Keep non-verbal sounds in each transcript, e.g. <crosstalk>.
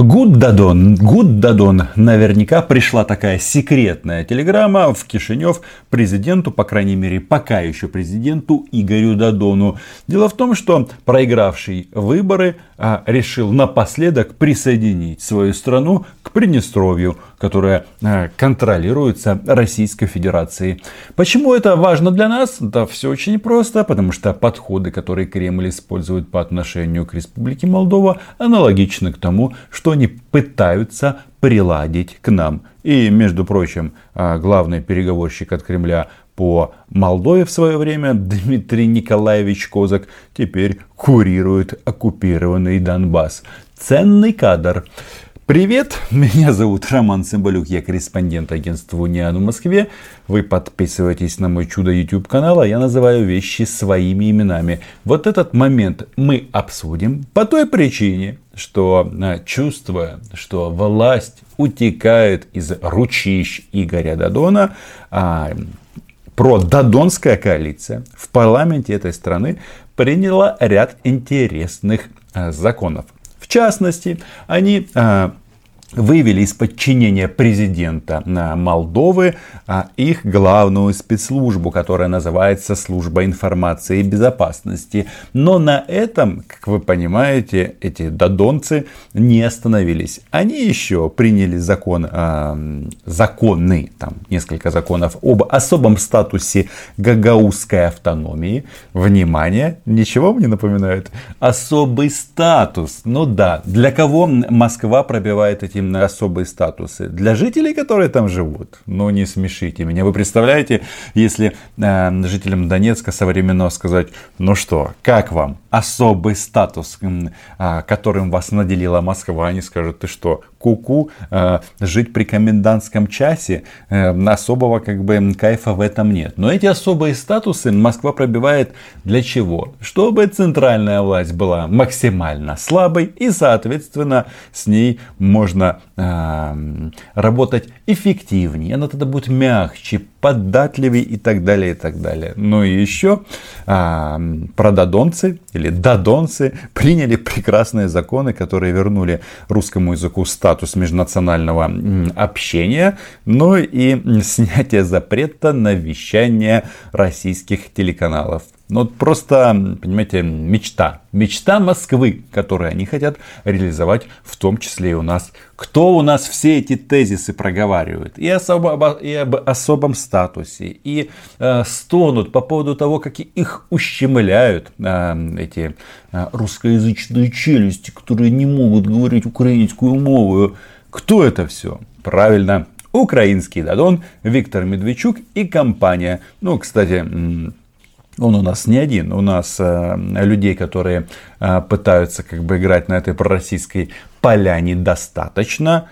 Гуддадон, Гуддадон, наверняка пришла такая секретная телеграмма в Кишинев президенту, по крайней мере, пока еще президенту Игорю Дадону. Дело в том, что проигравший выборы а, решил напоследок присоединить свою страну Приднестровью, которая а, контролируется Российской Федерацией. Почему это важно для нас? Да все очень просто, потому что подходы, которые Кремль использует по отношению к Республике Молдова, аналогичны к тому, что они пытаются приладить к нам. И, между прочим, а, главный переговорщик от Кремля по Молдове в свое время Дмитрий Николаевич Козак теперь курирует оккупированный Донбасс. Ценный кадр. Привет, <laughs> меня зовут Роман Цымбалюк, я корреспондент агентства Униан в Москве. Вы подписывайтесь на мой чудо YouTube канал, а я называю вещи своими именами. Вот этот момент мы обсудим по той причине, что а, чувствуя, что власть утекает из ручищ Игоря Дадона, а, про Додонская коалиция в парламенте этой страны приняла ряд интересных э, законов. В частности, они э, вывели из подчинения президента э, Молдовы а, их главную спецслужбу, которая называется Служба информации и безопасности. Но на этом, как вы понимаете, эти додонцы не остановились. Они еще приняли закон, а, законы, там несколько законов об особом статусе гагаузской автономии. Внимание, ничего мне напоминает? Особый статус. Ну да, для кого Москва пробивает эти особые статусы? Для жителей, которые там живут. Ну не смешите меня. Вы представляете, если э, жителям Донецка современно сказать, ну что, как вам особый статус, э, которым вас наделила Москва, они скажут, ты что, куку, э, жить при комендантском часе, э, особого как бы кайфа в этом нет. Но эти особые статусы Москва пробивает для чего? Чтобы центральная власть была максимально слабой и, соответственно, с ней можно э, работать эффективнее, она тогда будет мягче, податливее и так далее, и так далее. Ну и еще а, прододонцы или додонцы приняли прекрасные законы, которые вернули русскому языку статус межнационального общения, ну и снятие запрета на вещание российских телеканалов. Ну, просто, понимаете, мечта. Мечта Москвы, которую они хотят реализовать, в том числе и у нас. Кто у нас все эти тезисы проговаривает? И, особо, и об особом статусе, и э, стонут по поводу того, как их ущемляют э, эти э, русскоязычные челюсти, которые не могут говорить украинскую мову. Кто это все? Правильно, украинский Дадон, Виктор Медведчук и компания. Ну, кстати, он у нас не один, у нас э, людей, которые э, пытаются как бы играть на этой пророссийской поляне достаточно.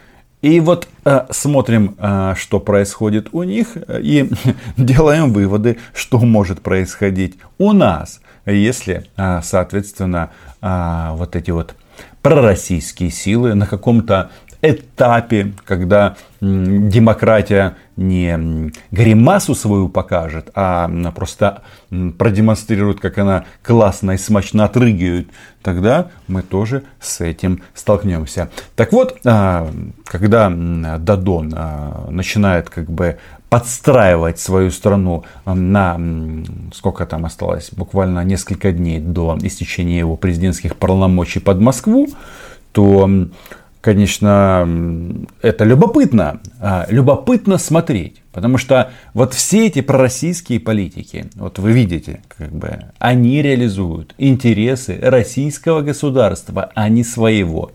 И вот э, смотрим, э, что происходит у них, и <laughs> делаем выводы, что может происходить у нас, если, э, соответственно, э, вот эти вот пророссийские силы на каком-то этапе, когда демократия не гримасу свою покажет, а просто продемонстрирует, как она классно и смачно отрыгивает, тогда мы тоже с этим столкнемся. Так вот, а, когда Дадон а, начинает как бы подстраивать свою страну на, сколько там осталось, буквально несколько дней до истечения его президентских полномочий под Москву, то конечно, это любопытно. А, любопытно смотреть. Потому что вот все эти пророссийские политики, вот вы видите, как бы, они реализуют интересы российского государства, а не своего.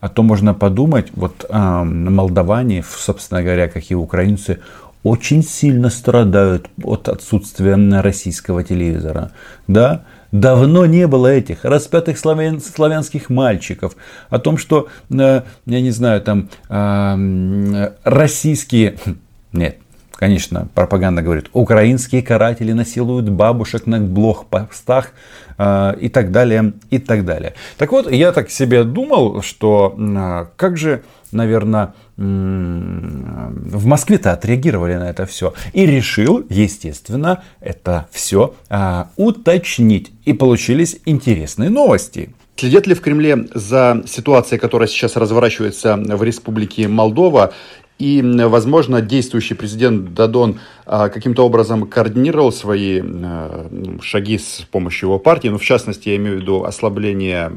А то можно подумать, вот э, молдаване, собственно говоря, как и украинцы, очень сильно страдают от отсутствия российского телевизора. Да? Давно не было этих распятых славян, славянских мальчиков. О том, что, э, я не знаю, там э, российские... <laughs> Нет, конечно, пропаганда говорит, украинские каратели насилуют бабушек на блог-постах э, и так далее, и так далее. Так вот, я так себе думал, что э, как же, наверное, в Москве-то отреагировали на это все. И решил, естественно, это все а, уточнить. И получились интересные новости. Следят ли в Кремле за ситуацией, которая сейчас разворачивается в Республике Молдова? И, возможно, действующий президент Дадон а, каким-то образом координировал свои а, шаги с помощью его партии, ну, в частности, я имею в виду ослабление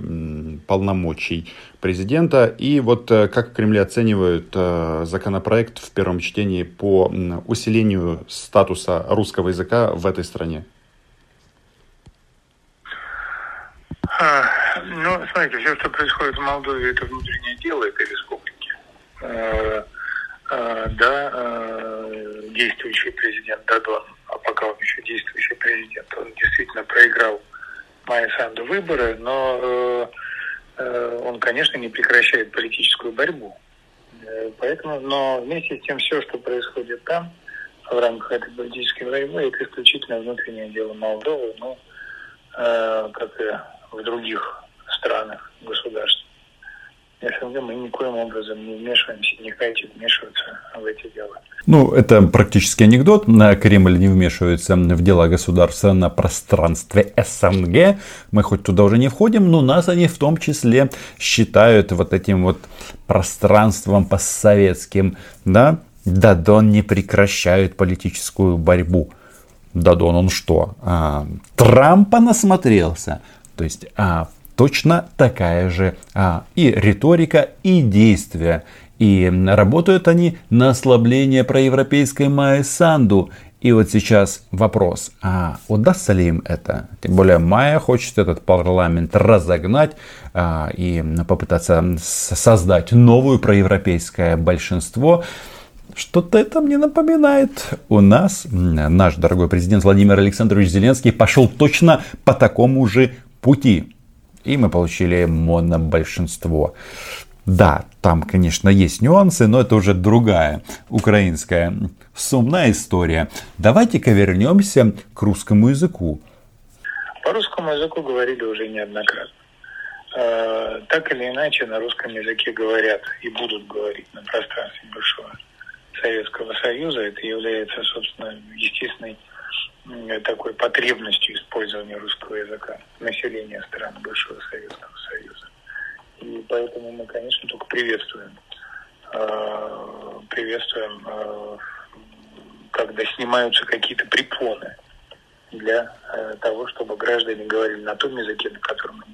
полномочий президента. И вот э, как в Кремле оценивают э, законопроект в первом чтении по усилению статуса русского языка в этой стране? А, ну, смотрите, все, что происходит в Молдове, это внутреннее дело этой республики. А, да, а, действующий президент Дадон, а пока он еще действующий президент, он действительно проиграл Майя Санду выборы, но э, э, он, конечно, не прекращает политическую борьбу. Э, поэтому, но вместе с тем все, что происходит там, в рамках этой политической борьбы, это исключительно внутреннее дело Молдовы, ну, как и в других странах, государств. СНГ мы никоим образом не вмешиваемся, не хотим вмешиваться в эти дела. Ну, это практически анекдот. Кремль не вмешивается в дела государства на пространстве СНГ. Мы хоть туда уже не входим, но нас они в том числе считают вот этим вот пространством постсоветским. Да? Дадон не прекращает политическую борьбу. Дадон он что? А, Трампа насмотрелся. То есть а, точно такая же а, и риторика, и действия. И работают они на ослабление проевропейской Майи Санду. И вот сейчас вопрос, а удастся ли им это? Тем более Майя хочет этот парламент разогнать а, и попытаться создать новое проевропейское большинство. Что-то это мне напоминает. У нас наш дорогой президент Владимир Александрович Зеленский пошел точно по такому же пути. И мы получили монобольшинство. Да, там, конечно, есть нюансы, но это уже другая украинская сумная история. Давайте-ка вернемся к русскому языку. По русскому языку говорили уже неоднократно. Э, так или иначе, на русском языке говорят и будут говорить на пространстве бывшего Советского Союза. Это является, собственно, естественной такой потребностью использования русского языка населения стран бывшего Советского Союза. И поэтому мы, конечно, только приветствуем, э, приветствуем, э, когда снимаются какие-то препоны для э, того, чтобы граждане говорили на том языке, на котором они.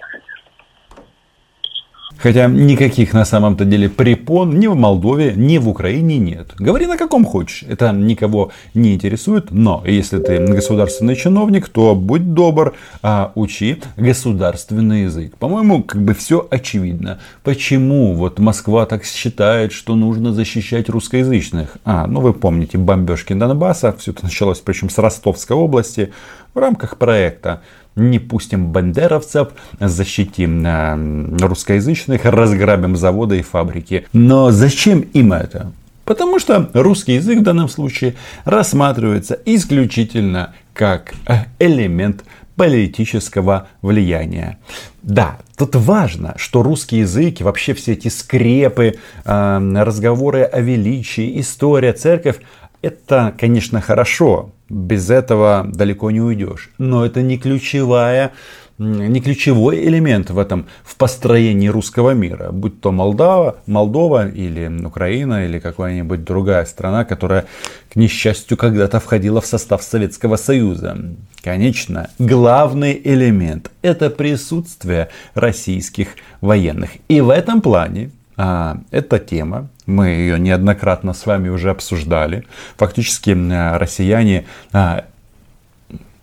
Хотя никаких на самом-то деле препон ни в Молдове, ни в Украине нет. Говори на каком хочешь. Это никого не интересует. Но если ты государственный чиновник, то будь добр, а, учи государственный язык. По-моему, как бы все очевидно. Почему вот Москва так считает, что нужно защищать русскоязычных? А, ну вы помните бомбежки Донбасса. Все это началось причем с Ростовской области в рамках проекта не пустим бандеровцев, защитим э, русскоязычных, разграбим заводы и фабрики. Но зачем им это? Потому что русский язык в данном случае рассматривается исключительно как э, элемент политического влияния. Да, тут важно, что русский язык и вообще все эти скрепы, э, разговоры о величии, история, церковь, это, конечно, хорошо, без этого далеко не уйдешь. Но это не ключевая не ключевой элемент в этом, в построении русского мира. Будь то Молдова, Молдова или Украина или какая-нибудь другая страна, которая, к несчастью, когда-то входила в состав Советского Союза. Конечно, главный элемент – это присутствие российских военных. И в этом плане эта тема, мы ее неоднократно с вами уже обсуждали. Фактически россияне а,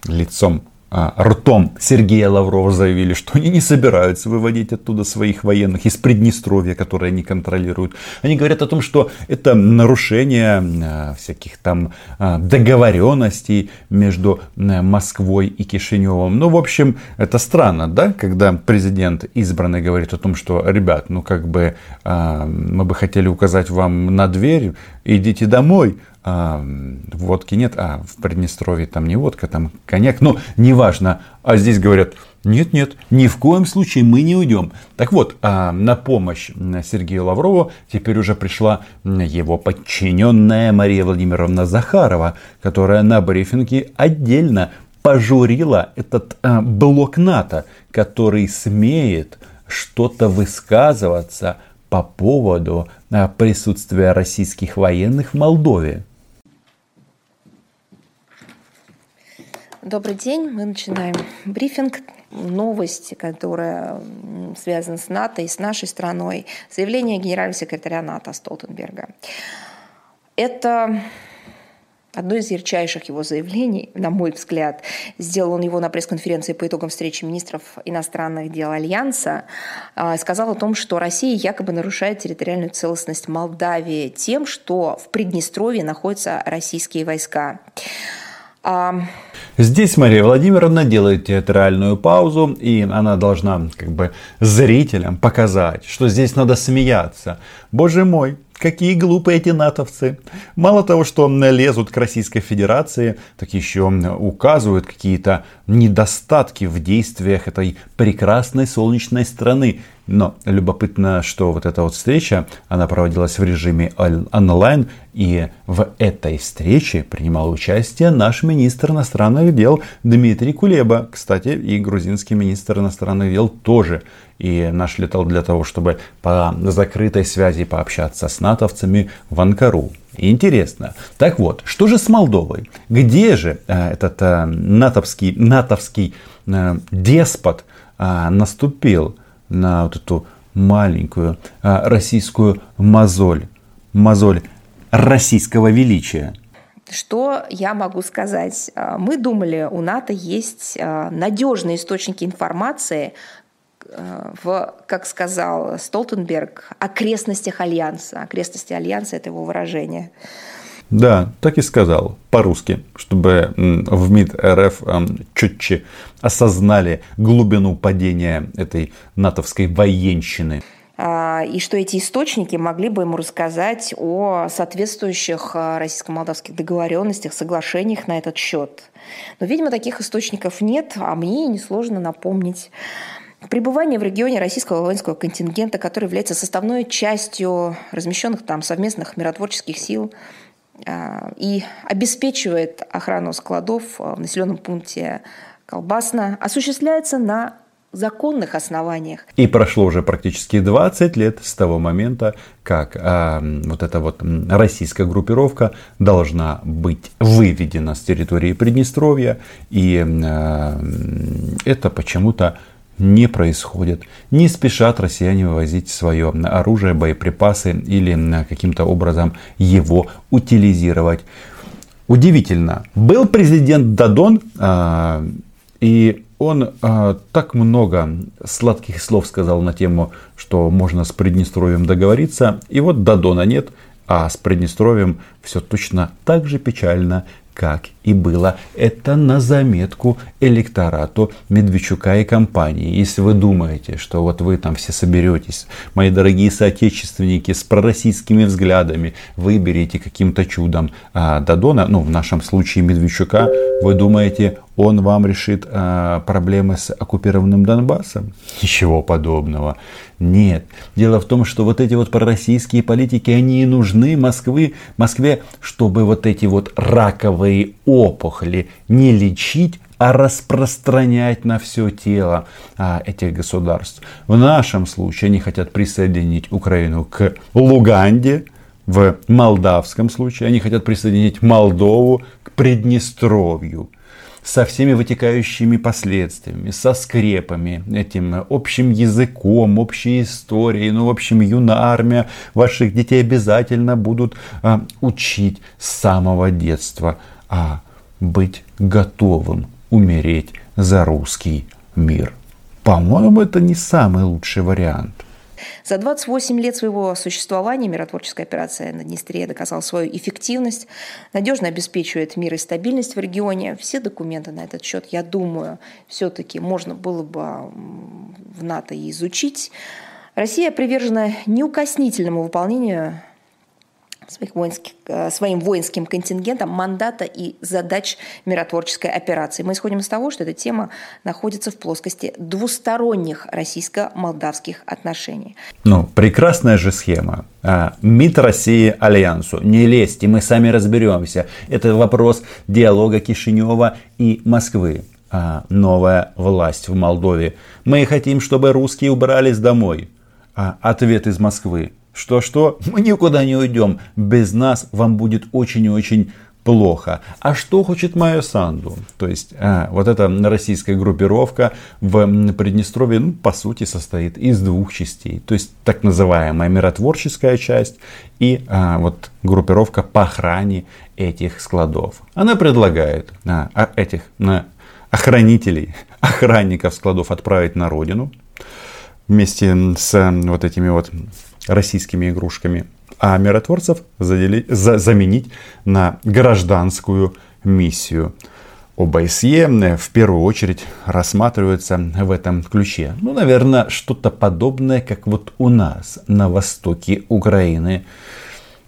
лицом а, ртом Сергея Лаврова заявили, что они не собираются выводить оттуда своих военных из Приднестровья, которые они контролируют. Они говорят о том, что это нарушение а, всяких там а, договоренностей между Москвой и Кишиневым. Ну, в общем, это странно, да, когда президент избранный говорит о том, что, ребят, ну как бы мы бы хотели указать вам на дверь, идите домой, а, водки нет, а в Приднестровье там не водка, там коньяк, ну, неважно. А здесь говорят, нет, нет, ни в коем случае мы не уйдем. Так вот, а, на помощь Сергею Лаврову теперь уже пришла его подчиненная Мария Владимировна Захарова, которая на брифинге отдельно пожурила этот э, блок НАТО, который смеет что-то высказываться по поводу э, присутствия российских военных в Молдове. Добрый день. Мы начинаем брифинг. Новость, которая связана с НАТО и с нашей страной. Заявление генерального секретаря НАТО Столтенберга. Это Одно из ярчайших его заявлений, на мой взгляд, сделал он его на пресс-конференции по итогам встречи министров иностранных дел Альянса, а, сказал о том, что Россия якобы нарушает территориальную целостность Молдавии тем, что в Приднестровье находятся российские войска. Здесь Мария Владимировна делает театральную паузу, и она должна как бы зрителям показать, что здесь надо смеяться. Боже мой, Какие глупые эти натовцы. Мало того, что лезут к Российской Федерации, так еще указывают какие-то недостатки в действиях этой прекрасной солнечной страны. Но любопытно, что вот эта вот встреча, она проводилась в режиме онлайн, и в этой встрече принимал участие наш министр иностранных дел Дмитрий Кулеба. Кстати, и грузинский министр иностранных дел тоже. И наш летал для того, чтобы по закрытой связи пообщаться с натовцами в Анкару. Интересно. Так вот, что же с Молдовой? Где же э, этот э, натовский, натовский э, деспот э, наступил на вот эту маленькую э, российскую мозоль? Мозоль российского величия. Что я могу сказать? Э, мы думали, у НАТО есть э, надежные источники информации, в, как сказал Столтенберг, окрестностях Альянса. Окрестности Альянса – это его выражение. Да, так и сказал по-русски, чтобы в МИД РФ четче осознали глубину падения этой натовской военщины. А, и что эти источники могли бы ему рассказать о соответствующих а, российско-молдавских договоренностях, соглашениях на этот счет. Но, видимо, таких источников нет, а мне несложно напомнить Пребывание в регионе российского воинского контингента, который является составной частью размещенных там совместных миротворческих сил и обеспечивает охрану складов в населенном пункте Колбасно, осуществляется на законных основаниях. И прошло уже практически 20 лет с того момента, как а, вот эта вот российская группировка должна быть выведена с территории Приднестровья. И а, это почему-то не происходит. Не спешат россияне вывозить свое оружие, боеприпасы или каким-то образом его утилизировать. Удивительно. Был президент Дадон, а, и он а, так много сладких слов сказал на тему, что можно с Приднестровьем договориться. И вот Дадона нет, а с Приднестровьем все точно так же печально, как и было. Это на заметку электорату Медведчука и компании. Если вы думаете, что вот вы там все соберетесь, мои дорогие соотечественники, с пророссийскими взглядами, выберете каким-то чудом а, Дадона, ну в нашем случае Медведчука, вы думаете, он вам решит а, проблемы с оккупированным Донбассом? Ничего подобного. Нет. Дело в том, что вот эти вот пророссийские политики, они и нужны Москвы, Москве, чтобы вот эти вот раковые опухоли не лечить, а распространять на все тело а, этих государств. В нашем случае они хотят присоединить Украину к Луганде, в молдавском случае они хотят присоединить Молдову к Приднестровью со всеми вытекающими последствиями, со скрепами, этим общим языком, общей историей. Ну, в общем, юная армия ваших детей обязательно будут а, учить с самого детства, а быть готовым умереть за русский мир. По-моему, это не самый лучший вариант. За 28 лет своего существования миротворческая операция на Днестре доказала свою эффективность, надежно обеспечивает мир и стабильность в регионе. Все документы на этот счет, я думаю, все-таки можно было бы в НАТО и изучить. Россия привержена неукоснительному выполнению своих воинских, э, своим воинским контингентом мандата и задач миротворческой операции. Мы исходим из того, что эта тема находится в плоскости двусторонних российско-молдавских отношений. Ну, прекрасная же схема. А, МИД России Альянсу. Не лезьте, мы сами разберемся. Это вопрос диалога Кишинева и Москвы. А, новая власть в Молдове. Мы хотим, чтобы русские убрались домой. А, ответ из Москвы. Что-что? Мы никуда не уйдем. Без нас вам будет очень и очень плохо. А что хочет Майя Санду? То есть а, вот эта российская группировка в Приднестровье, ну, по сути, состоит из двух частей. То есть так называемая миротворческая часть и а, вот группировка по охране этих складов. Она предлагает а, этих а, охранителей, <laughs> охранников складов отправить на родину вместе с вот этими вот российскими игрушками, а миротворцев задели, за, заменить на гражданскую миссию. ОБСЕ в первую очередь рассматривается в этом ключе. Ну, наверное, что-то подобное, как вот у нас на востоке Украины.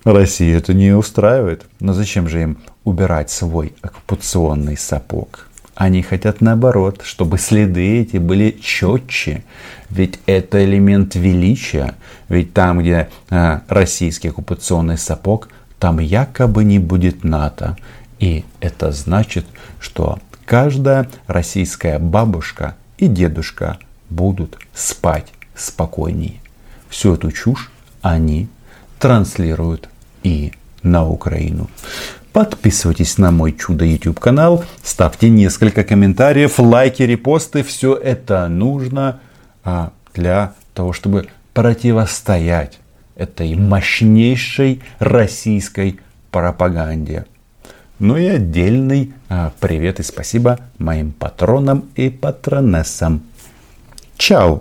Россия это не устраивает. Но зачем же им убирать свой оккупационный сапог? Они хотят наоборот, чтобы следы эти были четче. Ведь это элемент величия. Ведь там, где э, российский оккупационный сапог, там якобы не будет НАТО. И это значит, что каждая российская бабушка и дедушка будут спать спокойнее. Всю эту чушь они транслируют и на Украину. Подписывайтесь на мой чудо YouTube канал, ставьте несколько комментариев, лайки, репосты. Все это нужно а, для того, чтобы противостоять этой мощнейшей российской пропаганде. Ну и отдельный а, привет и спасибо моим патронам и патронессам. Чао!